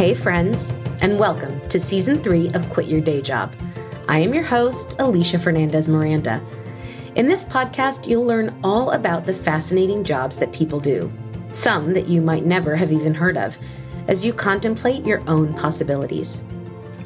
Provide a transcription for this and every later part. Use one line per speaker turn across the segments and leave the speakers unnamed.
Hey, friends, and welcome to season three of Quit Your Day Job. I am your host, Alisha Fernandez Miranda. In this podcast, you'll learn all about the fascinating jobs that people do, some that you might never have even heard of, as you contemplate your own possibilities.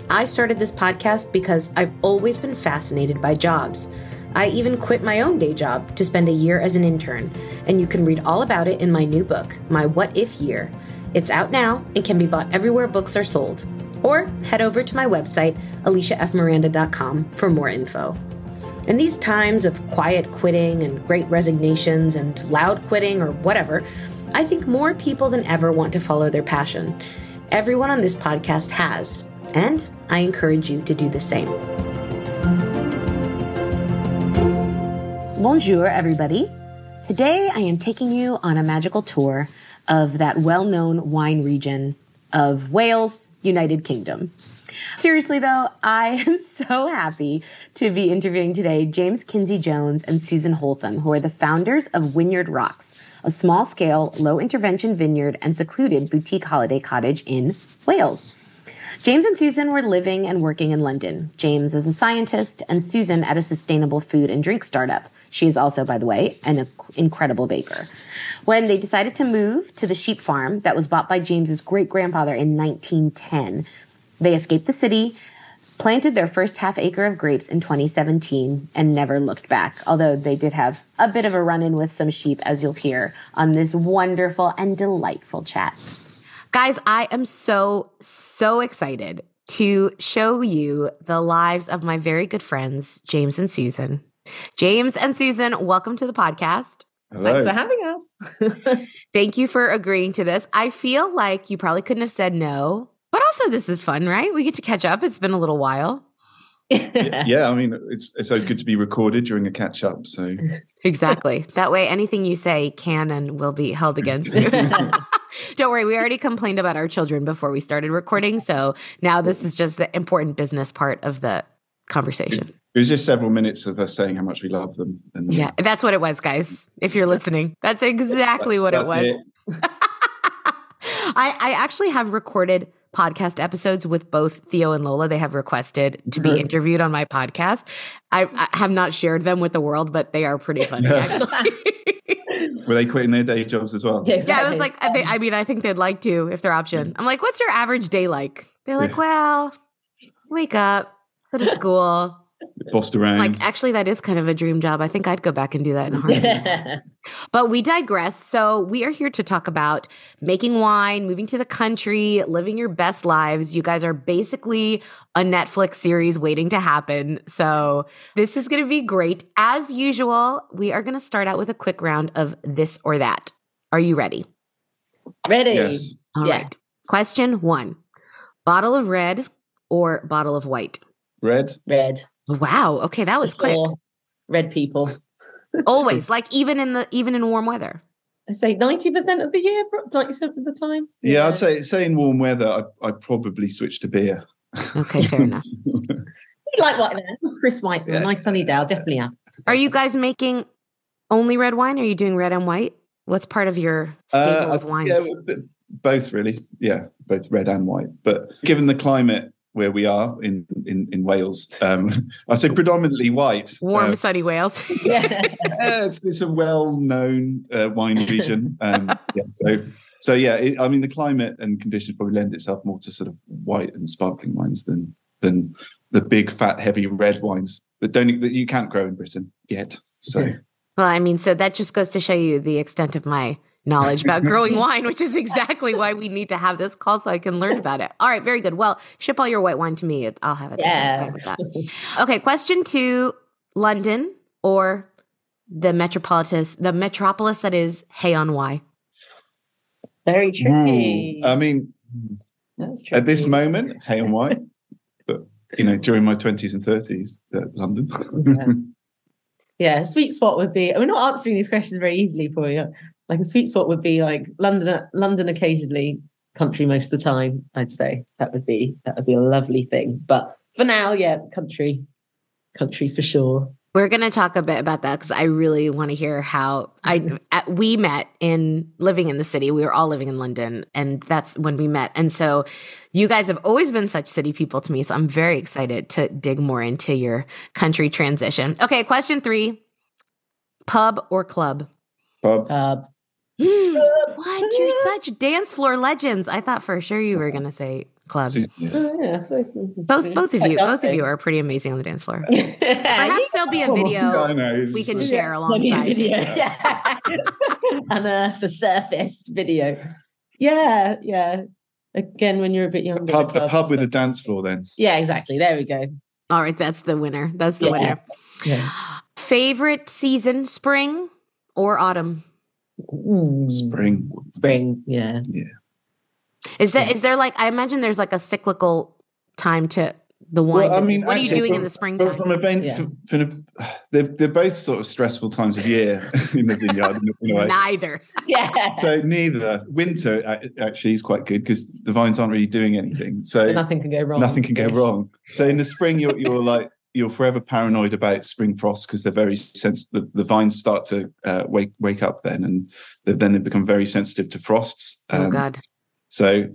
I started this podcast because I've always been fascinated by jobs. I even quit my own day job to spend a year as an intern, and you can read all about it in my new book, My What If Year. It's out now and can be bought everywhere books are sold. Or head over to my website, alishafmiranda.com, for more info. In these times of quiet quitting and great resignations and loud quitting or whatever, I think more people than ever want to follow their passion. Everyone on this podcast has, and I encourage you to do the same. Bonjour, everybody. Today I am taking you on a magical tour of that well known wine region of Wales, United Kingdom. Seriously, though, I am so happy to be interviewing today James Kinsey Jones and Susan Holtham, who are the founders of Whinyard Rocks, a small scale, low intervention vineyard and secluded boutique holiday cottage in Wales. James and Susan were living and working in London. James as a scientist and Susan at a sustainable food and drink startup. She is also, by the way, an incredible baker. When they decided to move to the sheep farm that was bought by James's great grandfather in 1910, they escaped the city, planted their first half acre of grapes in 2017, and never looked back. Although they did have a bit of a run in with some sheep, as you'll hear on this wonderful and delightful chat. Guys, I am so, so excited to show you the lives of my very good friends, James and Susan. James and Susan, welcome to the podcast.
Hello.
Thanks for having us.
Thank you for agreeing to this. I feel like you probably couldn't have said no, but also this is fun, right? We get to catch up. It's been a little while.
yeah, I mean, it's it's always good to be recorded during a catch up. So
exactly that way, anything you say can and will be held against you. Don't worry, we already complained about our children before we started recording, so now this is just the important business part of the conversation.
It was just several minutes of us saying how much we love them.
And yeah, that's what it was, guys. If you're listening, that's exactly what it was. It. I, I actually have recorded podcast episodes with both Theo and Lola. They have requested to be mm-hmm. interviewed on my podcast. I, I have not shared them with the world, but they are pretty funny, actually.
Were they quitting their day jobs as well?
Yeah, exactly. yeah I was like, I, think, I mean, I think they'd like to if their option. Mm. I'm like, what's your average day like? They're like, well, wake up, go to school,
bossed around.
Like, actually, that is kind of a dream job. I think I'd go back and do that in a heartbeat. but we digress. So, we are here to talk about making wine, moving to the country, living your best lives. You guys are basically a Netflix series waiting to happen. So, this is going to be great. As usual, we are going to start out with a quick round of this or that. Are you ready?
Ready.
Yes.
All yeah. right. Question one bottle of red or bottle of white?
Red.
Red.
Wow. Okay, that was quick.
Red people.
Always, like even in the even in warm weather.
I say ninety percent of the year, ninety percent of the time.
Yeah, yeah, I'd say say in warm weather, I I probably switch to beer.
Okay, fair enough.
you like white then? Crisp white, yeah. nice sunny day. I'll definitely have.
Are you guys making only red wine? Are you doing red and white? What's part of your stable uh, of wines?
Yeah, both really. Yeah, both red and white. But given the climate where we are in in, in Wales. Um, I say predominantly white.
Warm, uh, sunny Wales.
yeah, it's, it's a well-known uh, wine region. Um, yeah, so so yeah, it, I mean the climate and conditions probably lend itself more to sort of white and sparkling wines than than the big fat heavy red wines that don't that you can't grow in Britain yet. So.
Well, I mean, so that just goes to show you the extent of my knowledge about growing wine, which is exactly why we need to have this call so I can learn about it. All right, very good. Well, ship all your white wine to me. I'll have it.
Yeah.
Okay, question two London or the metropolis, the metropolis that is Hay on Wye?
Very tricky.
I mean,
That's true.
at this moment, Hay on Wye. But you know, during my twenties and thirties, uh, London.
Yeah, a sweet spot would be. We're not answering these questions very easily for you. Like a sweet spot would be like London, London occasionally, country most of the time. I'd say that would be that would be a lovely thing. But for now, yeah, country, country for sure.
We're going to talk a bit about that because I really want to hear how I at, we met in living in the city. We were all living in London, and that's when we met. And so, you guys have always been such city people to me. So I'm very excited to dig more into your country transition. Okay, question three: pub or club?
Pub.
Uh,
Hmm, what? You're such dance floor legends. I thought for sure you were going to say club.
Oh, yeah,
Both both of you, both of you are pretty amazing on the dance floor. Perhaps there'll be a video
I know,
we can
it's-
share
Plug in
alongside.
video.
this.
Yeah. Unearth the surface video. Yeah, yeah. Again, when you're a bit younger.
pub,
the
a pub with a dance floor. Then
Yeah, exactly. There we go.
All right, that's the winner. That's the
Yeah.
winner.
Yeah.
Favorite season, spring or autumn?
Mm.
spring.
Spring, yeah. Yeah.
Is that is there like I imagine there's like a cyclical time to the wine
Well, I mean,
what are you doing
from-
in the springtime?
From, from a vein,
Yeah.
from, from a, they're, they're both sort of stressful times of year in the vineyard in, in.
Neither.
Yeah.
So neither winter actually is quite good because the vines aren't really doing anything. So
So nothing can go wrong.
nothing can go wrong. So in the spring, you're you're like you're forever paranoid about spring frost because they're very sensitive. The, the vines start to uh, wake wake up then, and then they become very sensitive to frosts.
oh
Um,
God.
So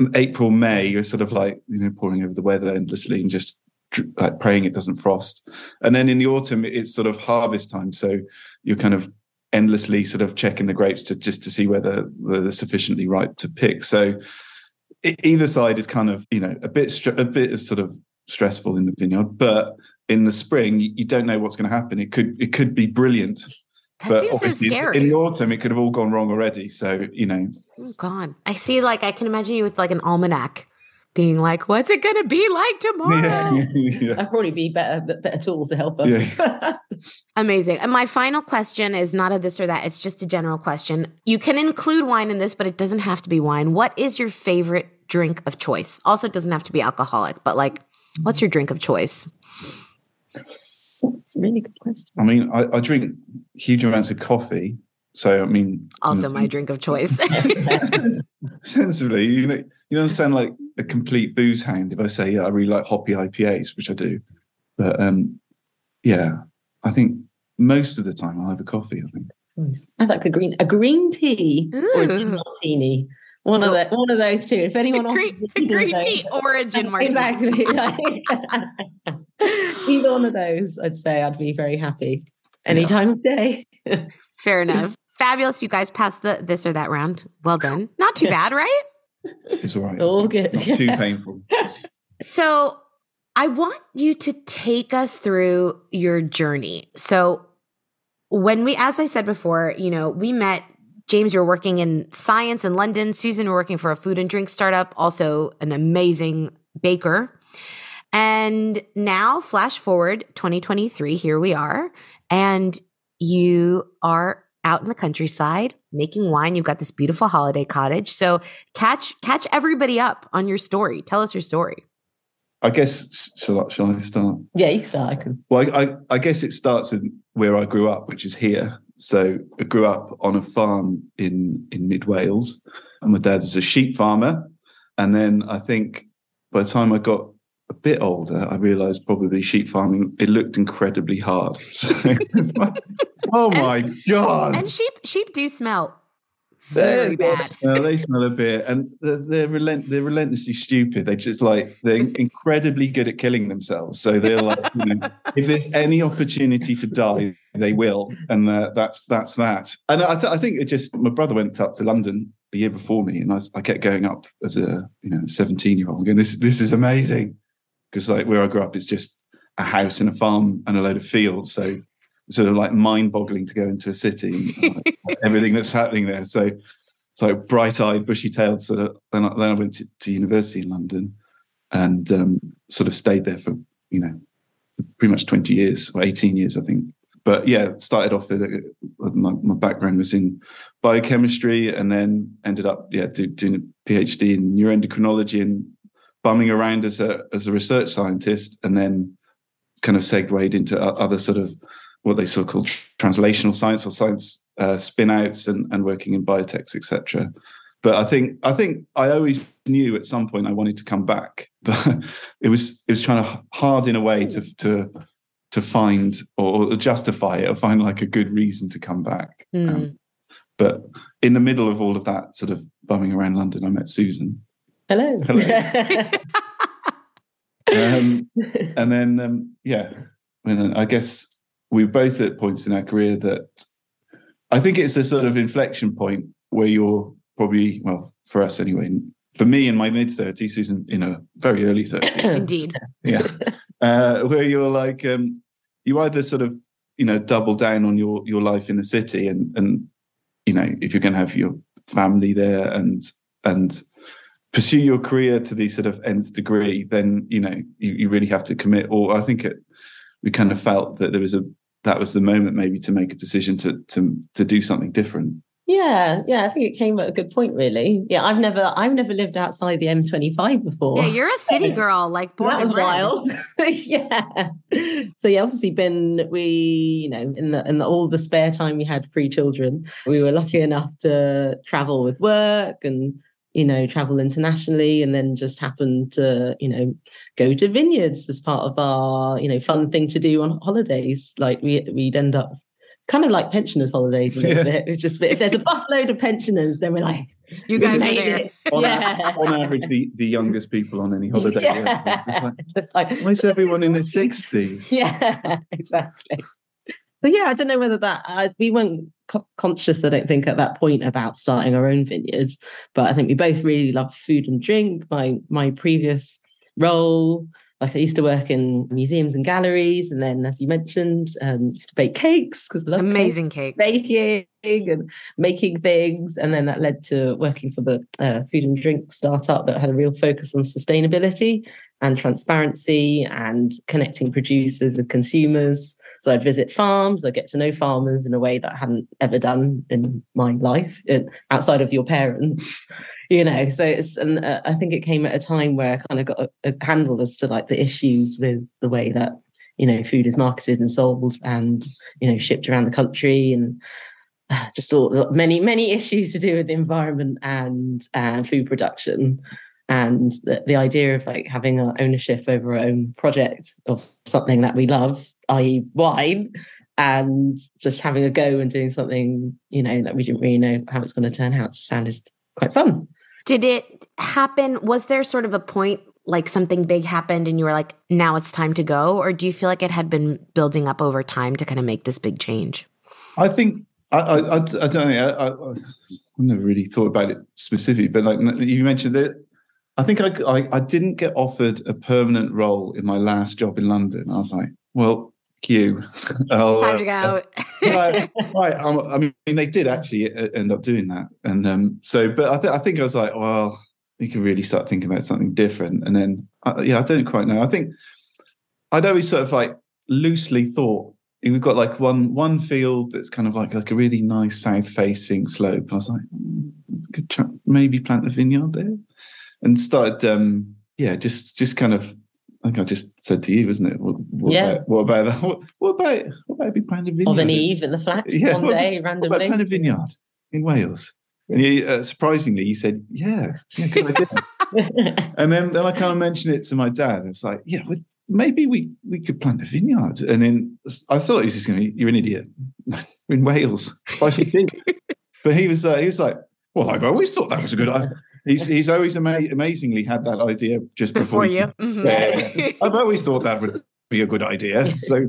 Mm.
April, May, you're sort of like you know pouring over the weather endlessly and just like praying it doesn't frost. And then in the autumn, it's sort of harvest time, so you're kind of endlessly sort of checking the grapes to just to see whether, they're sufficiently ripe to pick. So either side is kind of you know a bit a bit of sort of stressful in the vineyard, but in the spring you, you don't know what's going to happen. It could it could be brilliant.
That
but
seems so
obviously
scary.
In the autumn, it could have all gone wrong already. So you know,
oh God. I see like I can imagine you with like an almanac being like, what's it gonna be like tomorrow?
yeah.
That'd probably be better better tool to help us.
Amazing. And my final question is not a this or that, it's just a general question. You can include wine in this, but it doesn't have to be wine. What is your favorite drink of choice? Also, it doesn't have to be alcoholic, but like, what's your drink of choice?
It's a really good question.
I mean, I, I drink huge amounts of coffee. So I mean,
Also, my drink of choice.
sensibly, you know, you don't sound like a complete booze hound if I say, yeah, I really like hoppy IPAs, which I do. But um, yeah, I think most of the time I'll have a coffee. I think.
Nice. I like a green a green tea or a gin martini. One of the one of those two. If anyone offers
green,
me either of
green
those-
tea or a martini.
Exactly. Either one of those, I'd say I'd be very happy any time of day.
Fair enough. Fabulous. You guys passed the this or that round. Well done. Not too bad, right?
It's all right.
All good.
Not too painful.
So I want you to take us through your journey. So when we, as I said before, you know, we met James, you're working in science in London. Susan, you're working for a food and drink startup, also an amazing baker. And now, flash forward 2023, here we are. And you are out in the countryside making wine. You've got this beautiful holiday cottage. So catch catch everybody up on your story. Tell us your story.
I guess shall I, shall I start?
Yeah, you start. I can.
Well, I, I, I guess it starts with where I grew up, which is here. So I grew up on a farm in in mid Wales, and my dad was a sheep farmer. And then I think by the time I got a bit older, I realised probably sheep farming it looked incredibly hard. So, oh my god!
And sheep sheep do smell very
They're-
bad.
No, they smell a bit, and they're they're, relent- they're relentlessly stupid. They just like they're incredibly good at killing themselves. So they're like, you know, if there's any opportunity to die, they will, and uh, that's that's that. And I, th- I think it just my brother went up to London the year before me, and I, I kept going up as a you know 17 year old, going this this is amazing because like where I grew up, it's just a house and a farm and a load of fields. So sort of like mind-boggling to go into a city, like, everything that's happening there. So, so bright-eyed, bushy-tailed. Sort of. Then I, then I went to, to university in London, and um, sort of stayed there for you know pretty much twenty years or eighteen years, I think. But yeah, started off at, my, my background was in biochemistry, and then ended up yeah do, doing a PhD in neuroendocrinology and bumming around as a as a research scientist, and then kind of segued into other sort of what they sort of call translational science or science uh, spin outs and, and working in biotechs, etc. But I think I think I always knew at some point I wanted to come back, but it was it was trying to hard in a way to to to find or justify it or find like a good reason to come back. Mm. Um, but in the middle of all of that sort of bumming around London, I met Susan.
Hello.
Hello. um, and then um, yeah, and I guess we're both at points in our career that I think it's a sort of inflection point where you're probably, well, for us anyway, for me in my mid 30s, Susan in a very early 30s.
Indeed.
Yeah. Uh, where you're like, um, you either sort of, you know, double down on your your life in the city and and you know, if you're gonna have your family there and and pursue your career to the sort of nth degree, then you know, you, you really have to commit. Or I think it we kind of felt that there was a that was the moment maybe to make a decision to to to do something different.
Yeah, yeah, I think it came at a good point, really. Yeah, I've never, I've never lived outside the M25 before.
Yeah, you're a city girl, like born
that was wild. yeah. So yeah, obviously, been we, you know, in the in the, all the spare time we had pre-children, we were lucky enough to travel with work and you know, travel internationally and then just happen to, you know, go to vineyards as part of our, you know, fun thing to do on holidays. Like we we'd end up kind of like pensioners holidays a little yeah. bit. It's just if there's a busload of pensioners, then we're like,
you guys are there.
On, yeah. on, average, the, the youngest people on any holiday. Yeah. yeah. Like, like, why is everyone in their sixties?
Yeah, exactly. So yeah, I don't know whether that uh, we weren't co- conscious. I don't think at that point about starting our own vineyard, but I think we both really love food and drink. My my previous role, like I used to work in museums and galleries, and then as you mentioned, um, used to bake cakes because
amazing cakes,
baking and making things, and then that led to working for the uh, food and drink startup that had a real focus on sustainability and transparency and connecting producers with consumers. So I'd visit farms, I'd get to know farmers in a way that I hadn't ever done in my life outside of your parents, you know. So it's, and uh, I think it came at a time where I kind of got a, a handle as to like the issues with the way that, you know, food is marketed and sold and, you know, shipped around the country and uh, just all many, many issues to do with the environment and, and food production and the, the idea of like having our ownership over our own project of something that we love i.e wine and just having a go and doing something you know that we didn't really know how it's going to turn out sounded quite fun
did it happen was there sort of a point like something big happened and you were like now it's time to go or do you feel like it had been building up over time to kind of make this big change
i think I, I, I, don't know. I, I, I never really thought about it specifically, but like you mentioned that I think I, I, I didn't get offered a permanent role in my last job in London. I was like, well, you.
Time to go.
right, right. I mean, they did actually end up doing that, and um, so, but I, th- I think I was like, well, you can really start thinking about something different. And then, uh, yeah, I don't quite know. I think I'd always sort of like loosely thought we've got like one one field that's kind of like like a really nice south facing slope. I was like, mm, could maybe plant a vineyard there and started um yeah just just kind of I think I just said to you, wasn't it? What, what
yeah.
About, what about that? What, what, about what about if we planted a vineyard?
Of an eve in the flat yeah, one day, randomly.
What about planting a vineyard in Wales? And you, uh, surprisingly, you said, "Yeah, yeah, good idea." and then, then I kind of mentioned it to my dad. It's like, yeah, maybe we we could plant a vineyard. And then I thought he was just going to, "You're an idiot." in Wales, buy some but he was uh, he was like, "Well, I've always thought that was a good idea." He's he's always ama- amazingly had that idea just before,
before you. Mm-hmm.
Yeah, I've always thought that would be a good idea. So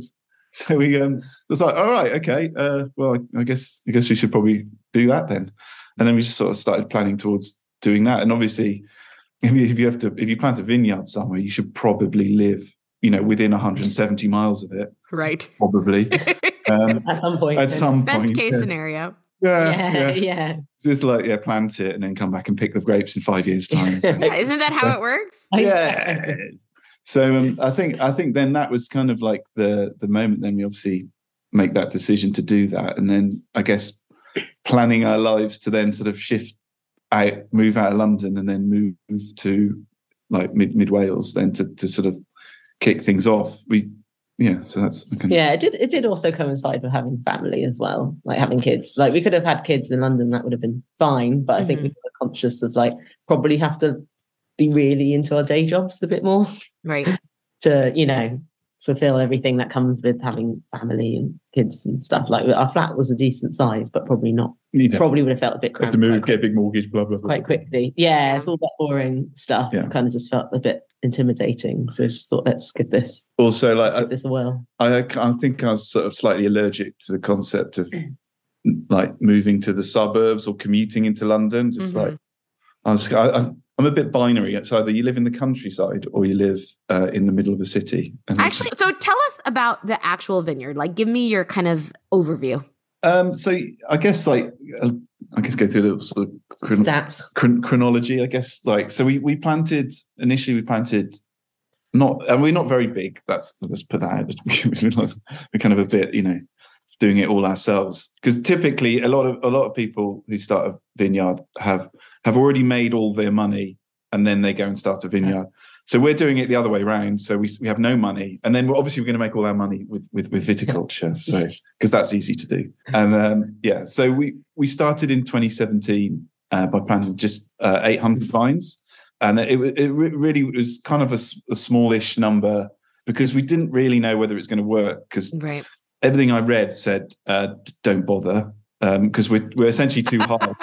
so we um was like, all right, okay, uh, well, I guess I guess we should probably do that then. And then we just sort of started planning towards doing that. And obviously, if you have to if you plant a vineyard somewhere, you should probably live, you know, within 170 miles of it.
Right.
Probably. Um,
At some point.
at some
Best
point,
case
yeah.
scenario.
Yeah,
Yeah,
yeah.
yeah.
Just like yeah, plant it and then come back and pick the grapes in five years' time. So-
isn't that how it works?
yeah. So um, I think I think then that was kind of like the the moment. Then we obviously make that decision to do that, and then I guess planning our lives to then sort of shift out, move out of London, and then move to like mid mid Wales, then to to sort of kick things off. We yeah, so that's I can,
Yeah, it did. It did also coincide with having family as well, like having kids. Like we could have had kids in London, that would have been fine. But I think we mm-hmm. were conscious of like probably have to be really into our day jobs a bit more
Right.
to you know fulfill everything that comes with having family and kids and stuff. Like our flat was a decent size, but probably not.
you
Probably would have felt a bit
have to move,
quite,
get a big mortgage, blah blah blah.
quite quickly. Yeah, it's all that boring stuff.
Yeah.
Kind of just felt a bit intimidating. So I just thought, let's give this,
Also, like
let's this a whirl.
I, I think I was sort of slightly allergic to the concept of like moving to the suburbs or commuting into London. Just
Mhm.
like I was, I, I, I'm a bit binary. It's either you live in the countryside or you live uh, in the middle of a city. And
Actually, so tell us about the actual vineyard. Like, give me your kind of overview.
um, so I guess like uh, I guess go through a little sort of chron-
Stats.
chron- chronology. I guess like so we we planted initially we planted not and we're not very big. That's let's put that out. we're kind of a bit you know doing it all ourselves because typically a lot of a lot of people who start a vineyard have have already made all their money and then they go and start a vineyard. So we're doing it the other way around. So we we have no money, and then we're obviously we're going to make all our money with with, with viticulture. So because that's easy to do, and um, yeah. So we we started in 2017 uh, by planting just uh, 800 vines, and it it really was kind of a smallish number because we didn't really know whether it's going to work because
Right.
Everything I read said uh, don't bother because we're we're essentially too high.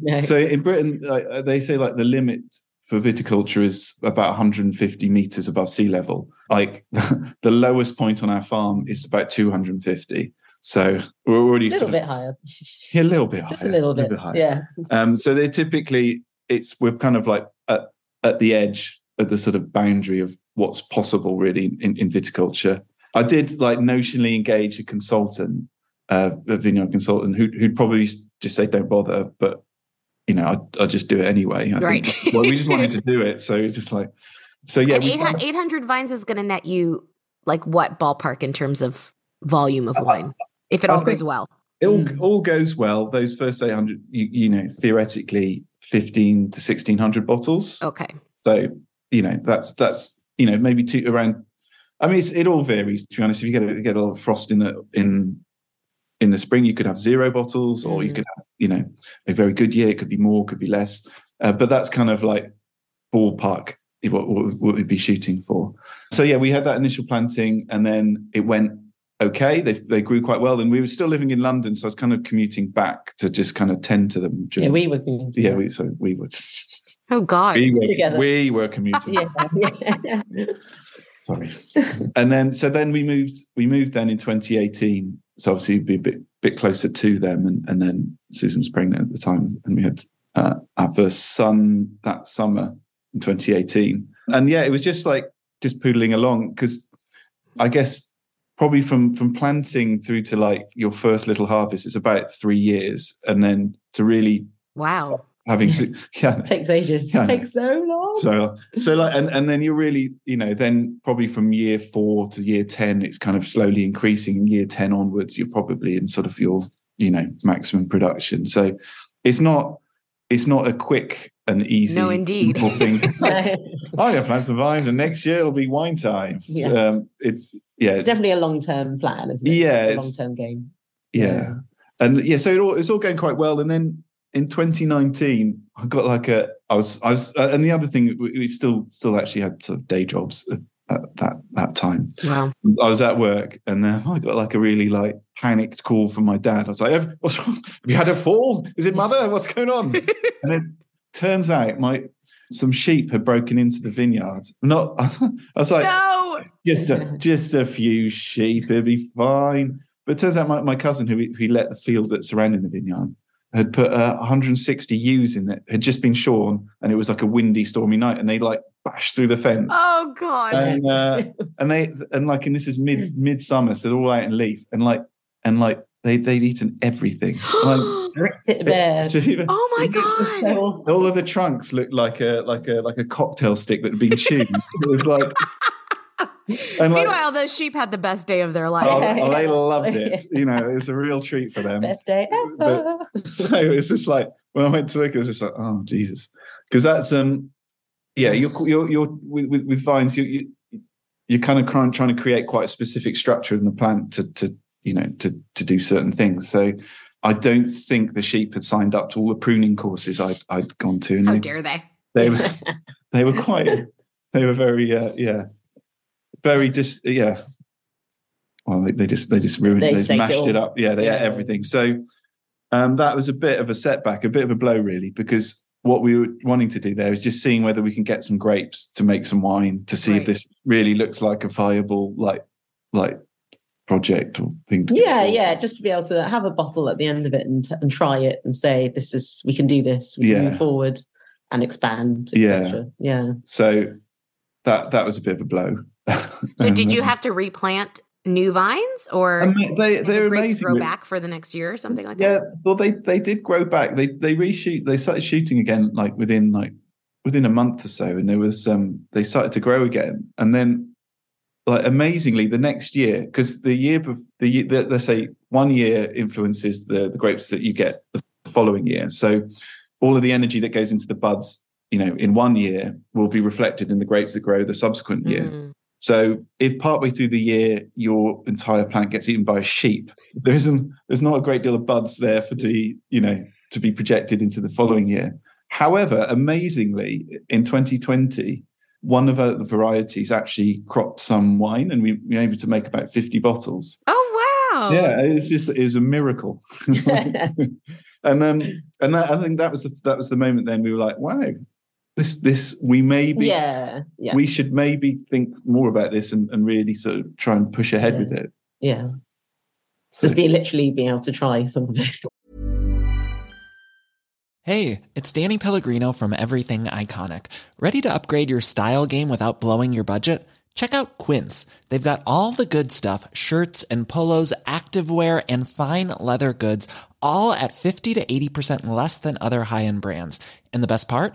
No.
so in Britain, uh, they say like the limit for viticulture is about 150 meters above sea level. Like the lowest point on our farm is about 250. So we're already
a little
sort of-
bit higher.
yeah, a little bit
Just
higher,
a little bit.
higher.
yeah.
Um, so they're typically it's we're kind of like at, at the edge at the sort of boundary of what's possible really in, in viticulture. I did like notionally engage a consultant, uh, a vineyard consultant, who, who'd probably just say don't bother, but you know I'd, I'd just do it anyway. I
Right.
Think, well, we just wanted to do it, so it's just like so yeah.
and
we
800, 800 vines is going to net you like what ballpark in terms of volume of wine, if it
I
all goes well.
it all,
Mm.
all goes well. Those first 800, you, you know, theoretically 15 to 1600 bottles.
Okay.
So, you know, that's, that's, you know, maybe two around, I mean, it's, it all varies to be honest. If you get a, get a lot of frost in the, in, in the spring, you could have zero bottles or you
Mm.
could have, you know, a very good year. It could be more, could be less. Uh, but that's kind of like ballpark what, what, what we'd be shooting for. So yeah, we had that initial planting and then it went okay. They, they grew quite well and we were still living in London. So I was kind of commuting back to just kind of tend to them.
Yeah, we were commuting.
yeah, we, so we were,
Oh, God.
we were,
Together.
we were commuting.
yeah, yeah.
Sorry. and then, so then we moved, we moved then in 2018. So obviously we'd be a bit, bit closer to them. And, and then Susan was pregnant at the time and we had uh, our first son that summer in 2018. And yeah, it was just like, just poodling along because I guess probably from, from planting through to like your first little harvest, it's about three years. And then to really
Wow.
Having, su- yeah,
It takes ages.
Yeah.
It takes so long.
so so like and, and then you're really you know then probably from year four to year 10 it's kind of slowly increasing and year 10 onwards you're probably in sort of your you know maximum production so it's not it's not a quick and easy
No, indeed.
simple thing to say, oh yeah plant some vines and next year it'll be wine time
Yeah.
um it yeah it's
definitely a long term plan, isn't it?
Yeah,
a
it's-
long term game.
yeah and yeah so it all, it's all going quite well and then in 2019 i got like a i was i was uh, and the other thing we, we still still actually had sort of day jobs at, at that that time.
Wow.
i was at work and then i got like a really like panicked call from my dad. I was like "Ev- what's wrong? Have you had a fall? Is it mother? What's going on? And it turns out my some sheep had broken into the vineyard. Not i was like
No.
just a, just a few sheep, it'll be fine. But it turns out my, my cousin, who he, let the fields that surrounded the vineyard, had put uh, 160 ewes in it, had just been shorn, and it was like a windy, stormy night, and they like bashed through the fence.
Oh, God.
And, uh, and they and like and this is mid midsummer, so they're all out in leaf, and like and like they they'd eaten everything. Like,
Ripped it bare.
Oh my god!
all of the trunks looked like a like a like a cocktail stick that had been chewed. it was like, and like,
Meanwhile, the sheep had the best day of their life.
oh, oh, they loved it. You know, it was a real treat for them.
Best day ever.
But- so it's just like when I went to look, it was just like, oh Jesus, because that's um, yeah, you're you're you're with with, with vines, you, you you're kind of trying trying to create quite a specific structure in the plant to to you know to to do certain things. So I don't think the sheep had signed up to all the pruning courses I'd I'd gone to, and
How
they,
dare they?
they were they were quite they were very uh, yeah very just yeah well they, they just they just ruined
They
it they just
it
mashed it up yeah they ate everything so um that was a bit of a setback a bit of a blow really because what we were wanting to do there is just seeing whether we can get some grapes to make some wine to see
Right.
if this really looks like a viable like like project or thing to
Yeah, yeah, just to be able to have a bottle at the end of it and, and try it and say, this is, we can do this, we can
Yeah.
move forward and expand.
Yeah.
Yeah.
so that that was a bit of a blow
So, did you
um,
have to replant new vines, or
I mean, they they're
the
amazing
grow back for the next year or something like
Yeah,
that?
Yeah, well, they they did grow back. They they reshoot. They started shooting again, like within like within a month or so, and there was um they started to grow again, and then like amazingly the next year, because the year the, year, the let's say one year influences the the grapes that you get the following year. So all of the energy that goes into the buds, you know, in one year will be reflected in the grapes that grow the subsequent year.
Mm.
So if partway through the year your entire plant gets eaten by a sheep, there isn't there's not a great deal of buds there for to you know to be projected into the following year. However, amazingly, in 2020, one of uh, the varieties actually cropped some wine, and we we were able to make about 50 bottles.
Oh wow!
Yeah, it's just it was a miracle. and um and that, I think that was the that was the moment. Then we were like, wow, this this we may be
yeah. Yeah.
we should maybe think more about this and, and really sort of try and push ahead
Yeah.
with it.
yeah.
So,
Just be literally being able to try something.
Hey, it's Danny Pellegrino from Everything Iconic. Ready to upgrade your style game without blowing your budget? Check out Quince. They've got all the good stuff shirts and polos, activewear, and fine leather goods, all at 50 to 80% less than other high end brands. And the best part?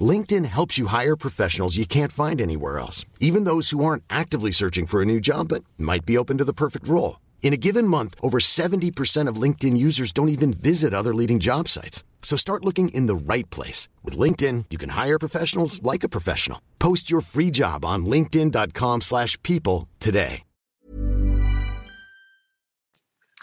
LinkedIn helps you hire professionals you can't find anywhere else, even those who aren't actively searching for a new job but might be open to the perfect role. In a given month, over 70% of LinkedIn users don't even visit other leading job sites. So start looking in the right place. With LinkedIn, you can hire professionals like a professional. Post your free job on linkedin.com slash people today.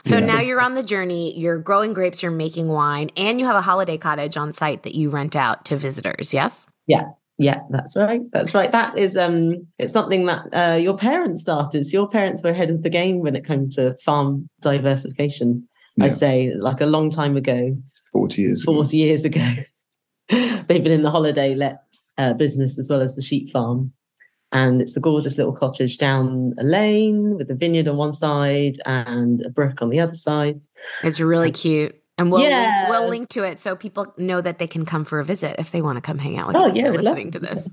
So
Yeah.
now you're on the journey. You're growing grapes. You're making wine, and you have a holiday cottage on site that you rent out to visitors. Yes.
Yeah, Yeah, that's right. That's right. That is um it's something that uh your parents started. So your parents were ahead of the game when it came to farm diversification.
Yeah.
I'd say like a long time ago,
40 years. ago.
40 years ago. They've been in the holiday let uh, business as well as the sheep farm. And it's a gorgeous little cottage down a lane with a vineyard on one side and a brook on the other side.
It's really cute. And we'll,
Yeah.
link, we'll link to it so people know that they can come for a visit if they want to come hang out with
Oh,
you
yeah,
after
love
listening to this.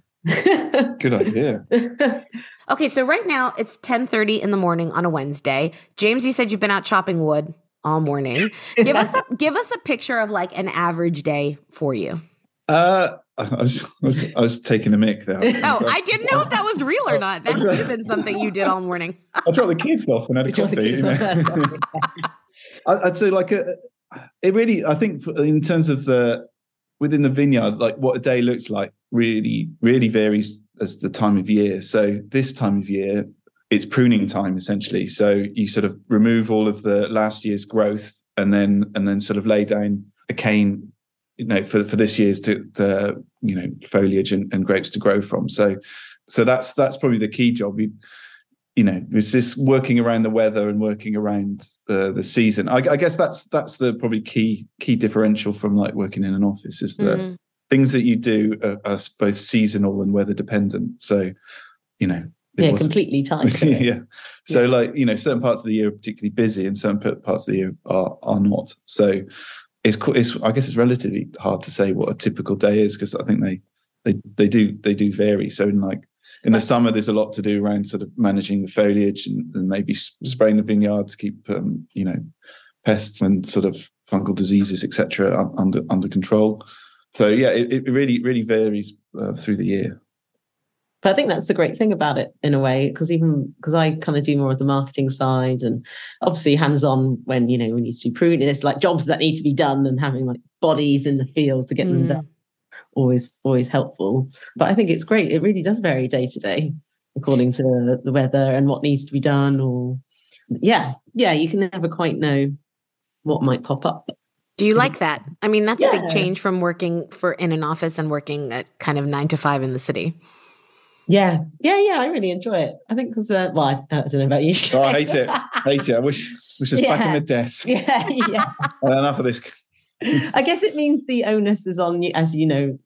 Good idea.
Okay, so right now it's 10:30 in the morning on a Wednesday. James, you said you've been out chopping wood all morning. Give us a give us a picture of like an average day for you.
Uh, I, was, I, was, I was taking a mic there.
Oh, I didn't know if that was real or not. That could have been something you did all morning.
I dropped the kids off and had a coffee. you know. I'd say like a, it really. I think in terms of the within the vineyard, like what a day looks like, really, really varies as the time of year. So this time of year, it's pruning time essentially. So you sort of remove all of the last year's growth, and then and then sort of lay down a cane, you know, for for this year's to the you know foliage and, and grapes to grow from. So so that's that's probably the key job. We, you know, it's just working around the weather and working around uh, the season. I, I, guess that's that's the probably key key differential from like working in an office is that mm-hmm. things that you do are, are, both seasonal and weather dependent. So, you know,
yeah, completely tied.
yeah. So, yeah. like you know, certain parts of the year are particularly busy, and certain parts of the year are are not. So, it's it's I guess it's relatively hard to say what a typical day is because I think they they they do they do vary. So, in like in the summer, there's a lot to do around sort of managing the foliage and, and maybe spraying the vineyard to keep um, you know pests and sort of fungal diseases etc under under control. So yeah, it, it really really varies uh, through the year.
But I think that's the great thing about it in a way, because even because I kind of do more of the marketing side and obviously hands on when you know we need to do pruning, it's like jobs that need to be done and having like bodies in the field to get mm. them done always always helpful. But I think it's great. It really does vary day to day according to the weather and what needs to be done. Or yeah, yeah, you can never quite know what might pop up.
Do you like that? I mean, that's yeah. a big change from working for in an office and working at kind of nine to five in the city.
Yeah, yeah, yeah. I really enjoy it. I think because uh, well, I, I, don't know about you.
oh, I hate it. I hate it. I wish wish was yeah. back in the desk.
Yeah, yeah.
enough of this
I guess it means the onus is on you, as you know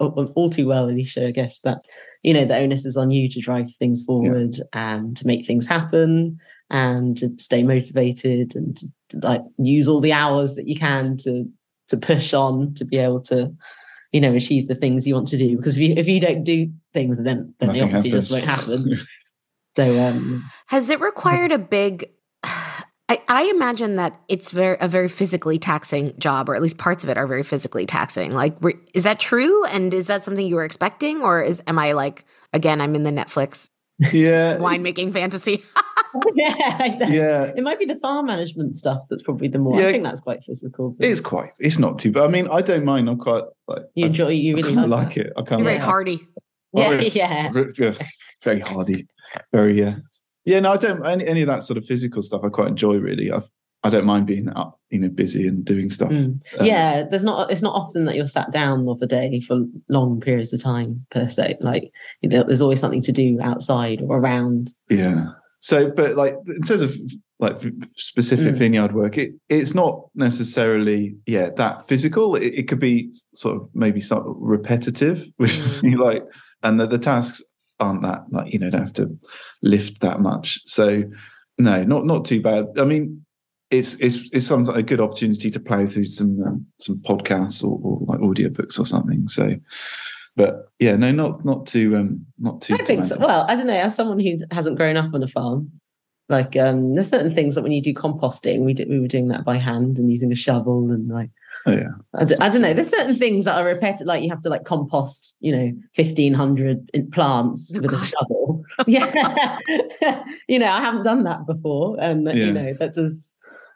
all too well, Alisha. I guess that you know the onus is on you to drive things forward yeah. and to make things happen and to stay motivated and to, like use all the hours that you can to to push on to be able to you know achieve the things you want to do because if you if you don't do things then then Nothing they obviously happens. just won't happen so um
has it required a big I, I, imagine that it's very a very physically taxing job, or at least parts of it are very physically taxing. Like, is that true? And is that something you were expecting, or is am I like again? I'm in the Netflix
yeah
winemaking fantasy.
yeah, yeah. It might be the farm management stuff that's probably the more. Yeah, I think that's quite physical.
It's quite. It's not too. But I mean, I don't mind. I'm quite like
you enjoy. You really like,
like it. I kind
of very hardy.
Yeah, yeah,
yeah. Very hardy. Very yeah. Yeah, no, I don't any, any of that sort of physical stuff. I quite enjoy. Really, I I don't mind being up, you know, busy and doing stuff. Mm.
Um, yeah, there's not. It's not often that you're sat down of a day for long periods of time per se. Like you know, there's always something to do outside or around.
Yeah. So, but like in terms of like specific mm. vineyard work, it it's not necessarily yeah that physical. It, it could be sort of maybe sort of repetitive, which mm. like and the, the tasks aren't that like you know don't have to lift that much. So no, not not too bad. I mean, it's it's it's sometimes a good opportunity to play through some um, some podcasts or, or like audiobooks or something. So, but yeah, no, not not too um not too.
I think so. Well, I don't know. As someone who hasn't grown up on a farm, like um, there's certain things that when you do composting, we did we were doing that by hand and using a shovel and like
Oh yeah. I
d- I don't know. There's certain things that are repetitive, like you have to like compost, you know, fifteen hundred plants oh, with God. a shovel. yeah. you know, I haven't done that before, and yeah. you know that does.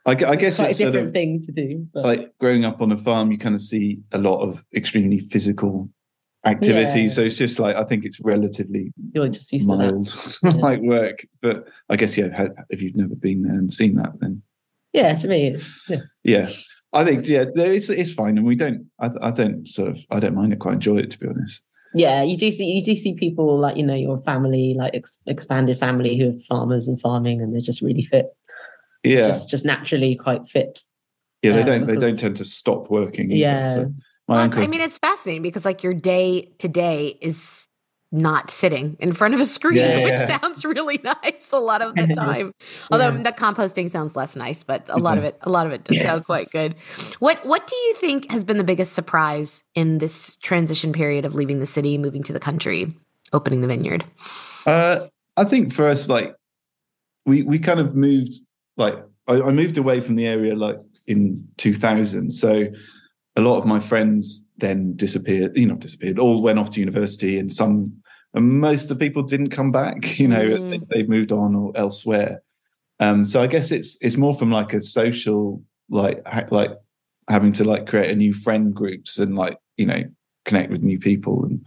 I, I guess
it's a different of, thing to do.
But. Like growing up on a farm, you kind of see a lot of extremely physical activity. Yeah. So it's just like I think it's relatively
You're just used mild,
to like work. But I guess yeah, if you've never been there and seen that, then
yeah, to me, yeah.
yeah. I think yeah, it's it's fine, and we don't. I, I don't sort of. I don't mind it. Quite enjoy it, to be honest.
Yeah, you do see you do see people like you know your family, like ex- expanded family, who are farmers and farming, and they're just really fit.
Yeah,
just, just naturally quite fit.
Yeah, they uh, don't. Because, they don't tend to stop working. Either,
yeah. So
well, uncle, I mean, it's fascinating because like your day to day is not sitting in front of a screen, yeah, which yeah. sounds really nice a lot of the time. Although the composting sounds less nice, but a lot of it, a lot of it does sound quite good. What What do you think has been the biggest surprise in this transition period of leaving the city, moving to the country, opening the vineyard?
Uh, I think first, like we we kind of moved, like I, I moved away from the area like in 2000, so a lot of my friends then disappeared, you know, disappeared, all went off to university and some and most of the people didn't come back. You know, mm. they, they, moved on or elsewhere. Um, so I guess it's it's more from like a social like ha- like having to like create a new friend groups and like you know connect with new people and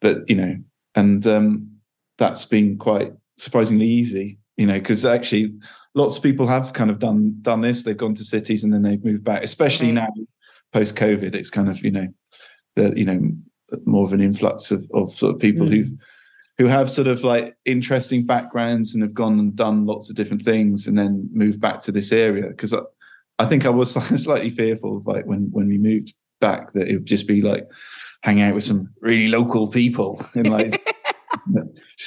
that you know and um, that's been quite surprisingly easy. You know, because actually lots of people have kind of done done this. They've gone to cities and then they've moved back, especially now post COVID. It's kind of you know the you know more of an influx of, of sort of people mm. who've who have sort of like interesting backgrounds and have gone and done lots of different things and then moved back to this area because I, I think I was slightly fearful of like when when we moved back that it would just be like hanging out with some really local people and like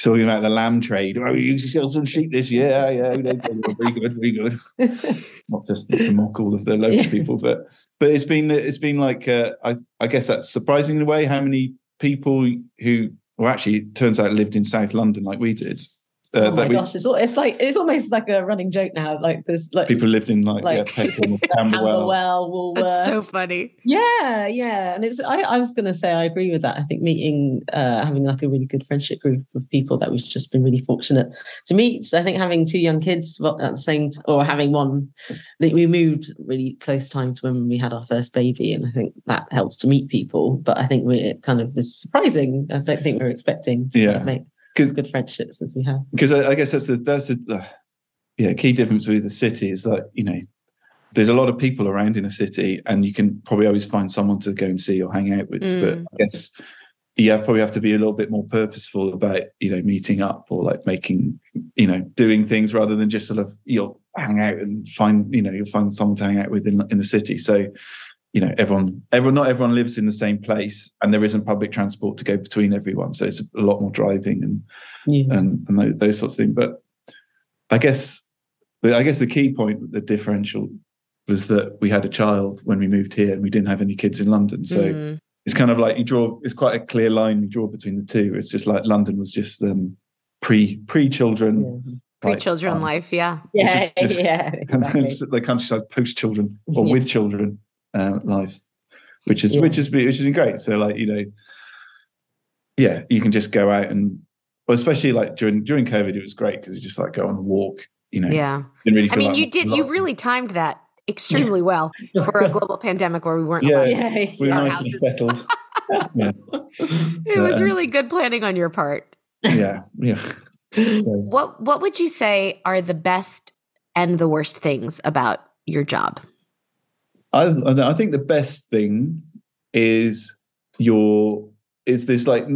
talking about the lamb trade. Oh, you sell some sheep this year? Yeah, yeah, very good, very good. not just to mock all of the local yeah. people, but but it's been it's been like uh, I I guess that's surprising in a way how many people who well actually it turns out lived in South London like we did
uh, oh my we, gosh, it's, it's like it's almost like a running joke now. Like there's like
people lived in like, like yeah, Peckham,
Camberwell, Walworth.
That's so funny.
Yeah, yeah, and it's I, I was going to say I agree with that. I think meeting, uh, having like a really good friendship group of people that we've just been really fortunate to meet. I think having two young kids at the same or having one, that we moved really close time to when we had our first baby, and I think that helps to meet people. But I think we, it kind of was surprising. I don't think we were expecting to
yeah.
make as good friendships as we have.
Because I, I, guess that's the that's the, the yeah key difference with the city is that you know there's a lot of people around in a city, and you can probably always find someone to go and see or hang out with. Mm. But I guess you have, probably have to be a little bit more purposeful about you know meeting up or like making you know doing things rather than just sort of you'll hang out and find you know you'll find someone to hang out with in, in the city. So you know everyone everyone not everyone lives in the same place and there isn't public transport to go between everyone so it's a lot more driving and yeah. and, and those, those, sorts of things but i guess i guess the key point the differential was that we had a child when we moved here and we didn't have any kids in london so mm. it's kind of like you draw it's quite a clear line you draw between the two it's just like london was just um pre pre children yeah
pre-children um, life yeah
yeah just, just, yeah
exactly. and the countryside post children or yeah. with children uh, life, which is yeah. which is which has been great. So like you know, yeah, you can just go out and, well, especially like during during COVID, it was great because you just like go on a walk. You know,
yeah.
Really
I mean, like you did you really timed that extremely well for a global pandemic where we weren't
yeah, yeah, we were nice and settled.
yeah. It was um, really good planning on your part.
Yeah, yeah.
What What would you say are the best and the worst things about your job?
I, I think the best thing is your is this like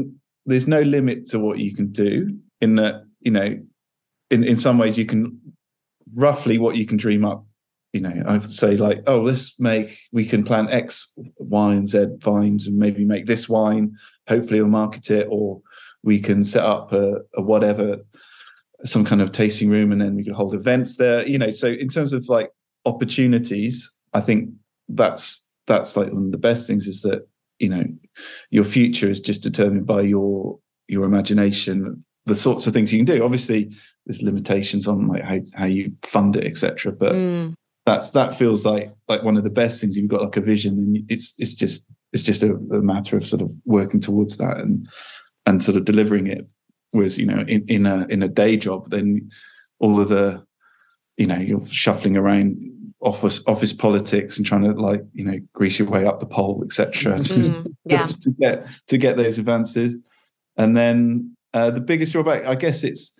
there's no limit to what you can do in that you know in in some ways you can roughly what you can dream up you know. I'd say like oh let's make we can plant x y and z vines and maybe make this wine. Hopefully we'll market it or we can set up a, a whatever some kind of tasting room and then we can hold events there. You know so in terms of like opportunities i think that's that's like one of the best things is that you know your future is just determined by your your imagination the sorts of things you can do. Obviously there's limitations on like how, how you fund it etc but mm. that's that feels like like one of the best things. You've got like a vision and it's it's just it's just a, a matter of sort of working towards that and and sort of delivering it. Whereas you know in, in a in a day job then all of the you know you're shuffling around office office politics and trying to like you know grease your way up the pole etc
mm, yeah.
to get to get those advances and then uh, the biggest drawback i guess it's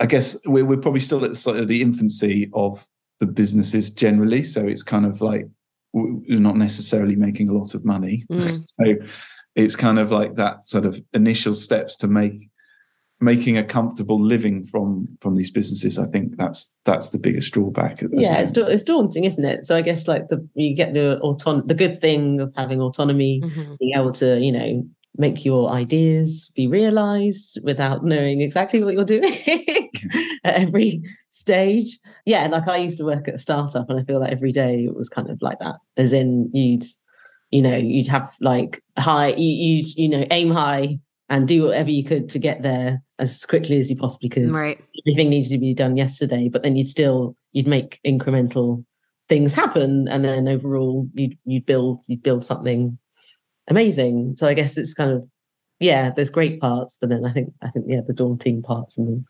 i guess we're, we're probably still at the sort of the infancy of the businesses generally so it's kind of like we're not necessarily making a lot of money mm. so it's kind of like that sort of initial steps to make making a comfortable living from from these businesses i think that's that's the biggest drawback
yeah it's, it's daunting isn't it? So i guess like the you get the auton the good thing of having autonomy mm-hmm. being able to you know make your ideas be realized without knowing exactly what you're doing at every stage. Yeah like i used to work at a startup and i feel like every day it was kind of like that. As in you'd you know you'd have like high you you, you know aim high and do whatever you could to get there as quickly as you possibly could.
Right.
Everything needed to be done yesterday, but then you'd still you'd make incremental things happen, and then overall you'd you'd build you'd build something amazing. So I guess it's kind of yeah, there's great parts, but then I think I think yeah, the daunting parts, and then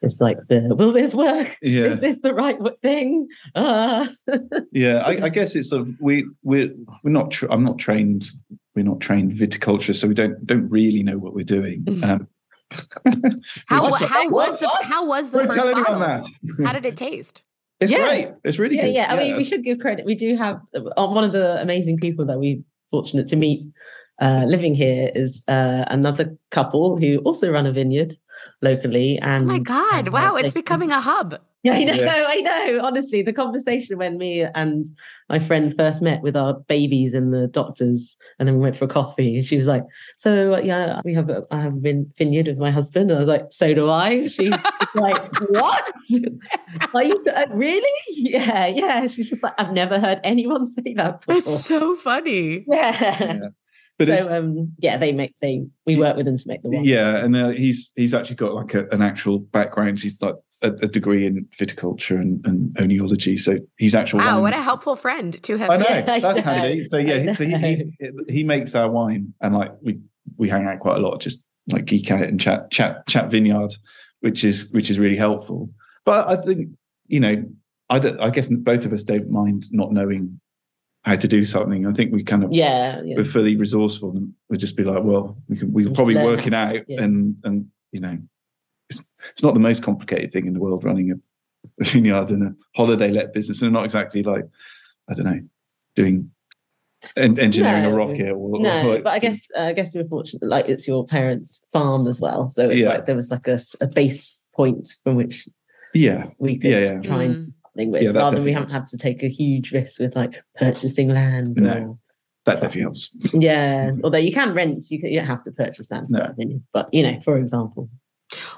it's like the will this work?
Yeah,
is this the right thing? Uh.
yeah, I, I, guess it's sort of we we're we're not. Tra- I'm not trained. We're not trained viticulture, so we don't don't really know what we're doing. Um,
how how was the how was the first bottle? how did it taste?
It's yeah. great. It's really
yeah,
good.
Yeah, I mean, we should give credit. We do have uh, one of the amazing people that we fortunate to meet uh, living here is uh, another couple who also run a vineyard locally. And
Oh my God.
and,
Wow.
uh,
It's becoming a hub.
Yeah, I know,
Yeah.
I know. Honestly, the conversation when me and my friend first met with our babies in the doctors, and then we went for a coffee, and she was like, "So uh, yeah, we have a, I have a vineyard with my husband." And I was like, "So do I." She's like, "What? Are you uh, really?" Yeah, yeah. She's just like, "I've never heard anyone say that before."
It's so funny.
yeah.
Yeah. But
so um, yeah, they make they we work with them to make the wine.
yeah, and uh, he's he's actually got like a, an actual background. He's like a, a degree in viticulture and, and oenology, so he's actual.
Wow.
wine-
What a helpful friend to have.
I know that's handy. So yeah, so he, he he makes our wine, and like we we hang out quite a lot, just like geek out and chat chat chat vineyard, which is which is really helpful. But I think you know, I don't, I guess both of us don't mind not knowing how to do something. I think we kind of
Yeah, yeah.
we're fully resourceful, and we'll just be like, well, we can we can
Just
probably
learn
work it out,
yeah.
and and you know, it's it's not the most complicated thing in the world running a, a vineyard and a holiday let business, and not exactly like I don't know doing en- engineering a rocket or, or
No,
like-
but I guess uh, I guess we're fortunate. Like it's your parents' farm as well, so it's
Yeah.
like there was like a base point from which
yeah,
we could
Yeah, yeah.
try and
Mm.
do something with,
Yeah,
rather than we haven't
helps.
had to take a huge risk with like purchasing land.
No. that definitely helps.
Yeah, although you can rent, you, can, you don't have to purchase land,
No.
start but you know, for example,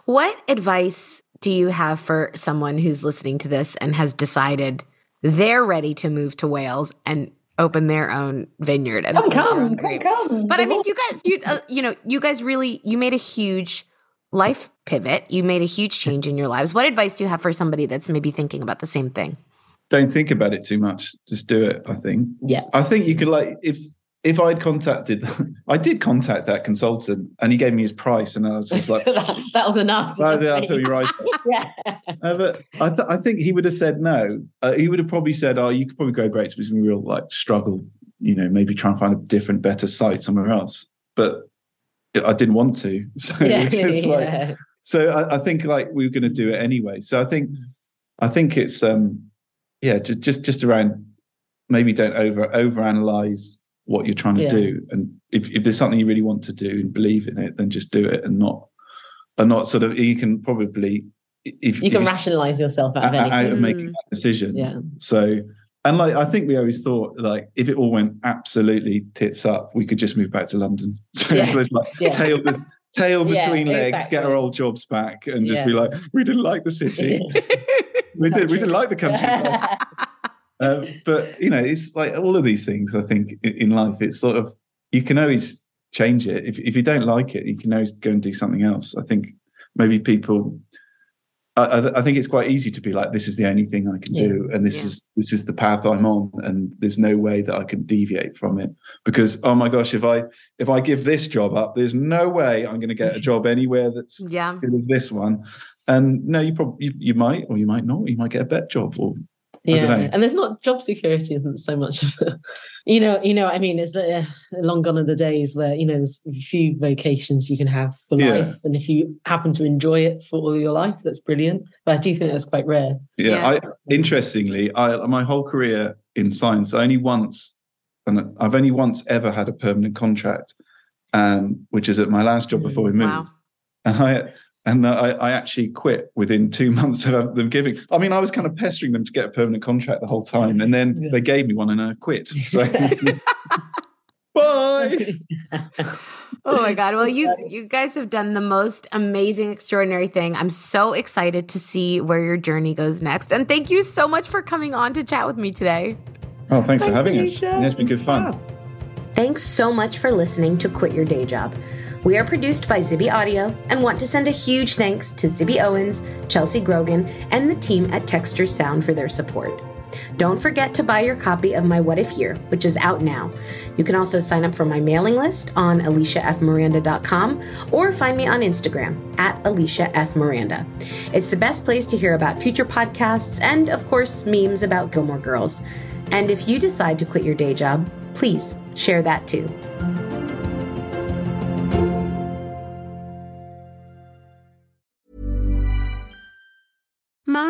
What advice do you have for someone who's listening to this and has decided they're ready to move to Wales and open their own vineyard and
come,
plant their own
come, come, come.
But I mean, you guys, you uh, you know, you guys really you made a huge life pivot. You made a huge change in your lives. What advice do you have for somebody that's maybe thinking about the same thing?
Don't think about it too much. Just do it. I think.
yeah,
I think you could like if if I'd contacted, I did contact that consultant, and he gave me his price, and I was just like.
that, that was enough.
"Oh, yeah, I feel you right.
yeah,
Uh, but I, th- I think he would have said no. Uh, he would have probably said, "Oh, you could probably go great, but it's real like struggle. You know, maybe try and find a different, better site somewhere else." But I didn't want to, so
yeah,
just like, so I, I think like we were going to do it anyway. So I think, I think it's um, yeah, just just just around maybe don't over overanalyze what you're trying to
Yeah.
do, and if if there's something you really want to do and believe in it, then just do it, and not and not sort of you can probably if
you can
if
rationalize yourself out of
out, out
anything.
of making
Mm.
that decision.
Yeah.
So, and like I think we always thought, like if it all went absolutely tits up, we could just move back to London. So
Yeah.
it's like
Yeah.
tail be- tail
Yeah,
between legs, get our old jobs back, and just
Yeah.
be like, we didn't like the city. we did. We didn't like the countryside. Um, but you know, it's like all of these things. I think in, life, it's sort of you can always change it. If if you don't like it, you can always go and do something else. I think maybe people. I, I- think it's quite easy to be like, this is the only thing I can do, and this
Yeah.
is this is the path I'm on, and there's no way that I can deviate from it. Because oh my gosh, if I if I give this job up, there's no way I'm going to get a job anywhere that's
Yeah.
good as this one. And no, you probably you, you might or you might not. You might get a better job, or
yeah,
don't know.
and there's not job security isn't so much of a, you know, you know, I mean, it's uh, long gone are the days where you know there's a few vocations you can have for
Yeah.
life, and if you happen to enjoy it for all your life, that's brilliant. But I do think that's quite rare.
Yeah,
Yeah.
I interestingly, I my whole career in science, I only once, and I've only once ever had a permanent contract, um, which is at my last job before we moved,
Wow.
and I and uh, I, I actually quit within two months of uh, them giving. I mean, I was kind of pestering them to get a permanent contract the whole time, and then
Yeah.
they gave me one, and I quit. So bye.
Oh my god. Well, you you guys have done the most amazing extraordinary thing. I'm so excited to see where your journey goes next. And thank you so much for coming on to chat with me today.
Oh, thanks, for
Thanks,
having us. Yeah, it's been good fun.
Wow.
Thanks so much for listening to Quit Your Day Job. We are produced by Zibby Audio and want to send a huge thanks to Zibby Owens, Chelsea Grogan, and the team at Texture Sound for their support. Don't forget to buy your copy of my What If Year, which is out now. You can also sign up for my mailing list on alishafmiranda.com or find me on Instagram at alishafmiranda. It's the best place to hear about future podcasts and, of course, memes about Gilmore Girls. And if you decide to quit your day job, please share that too.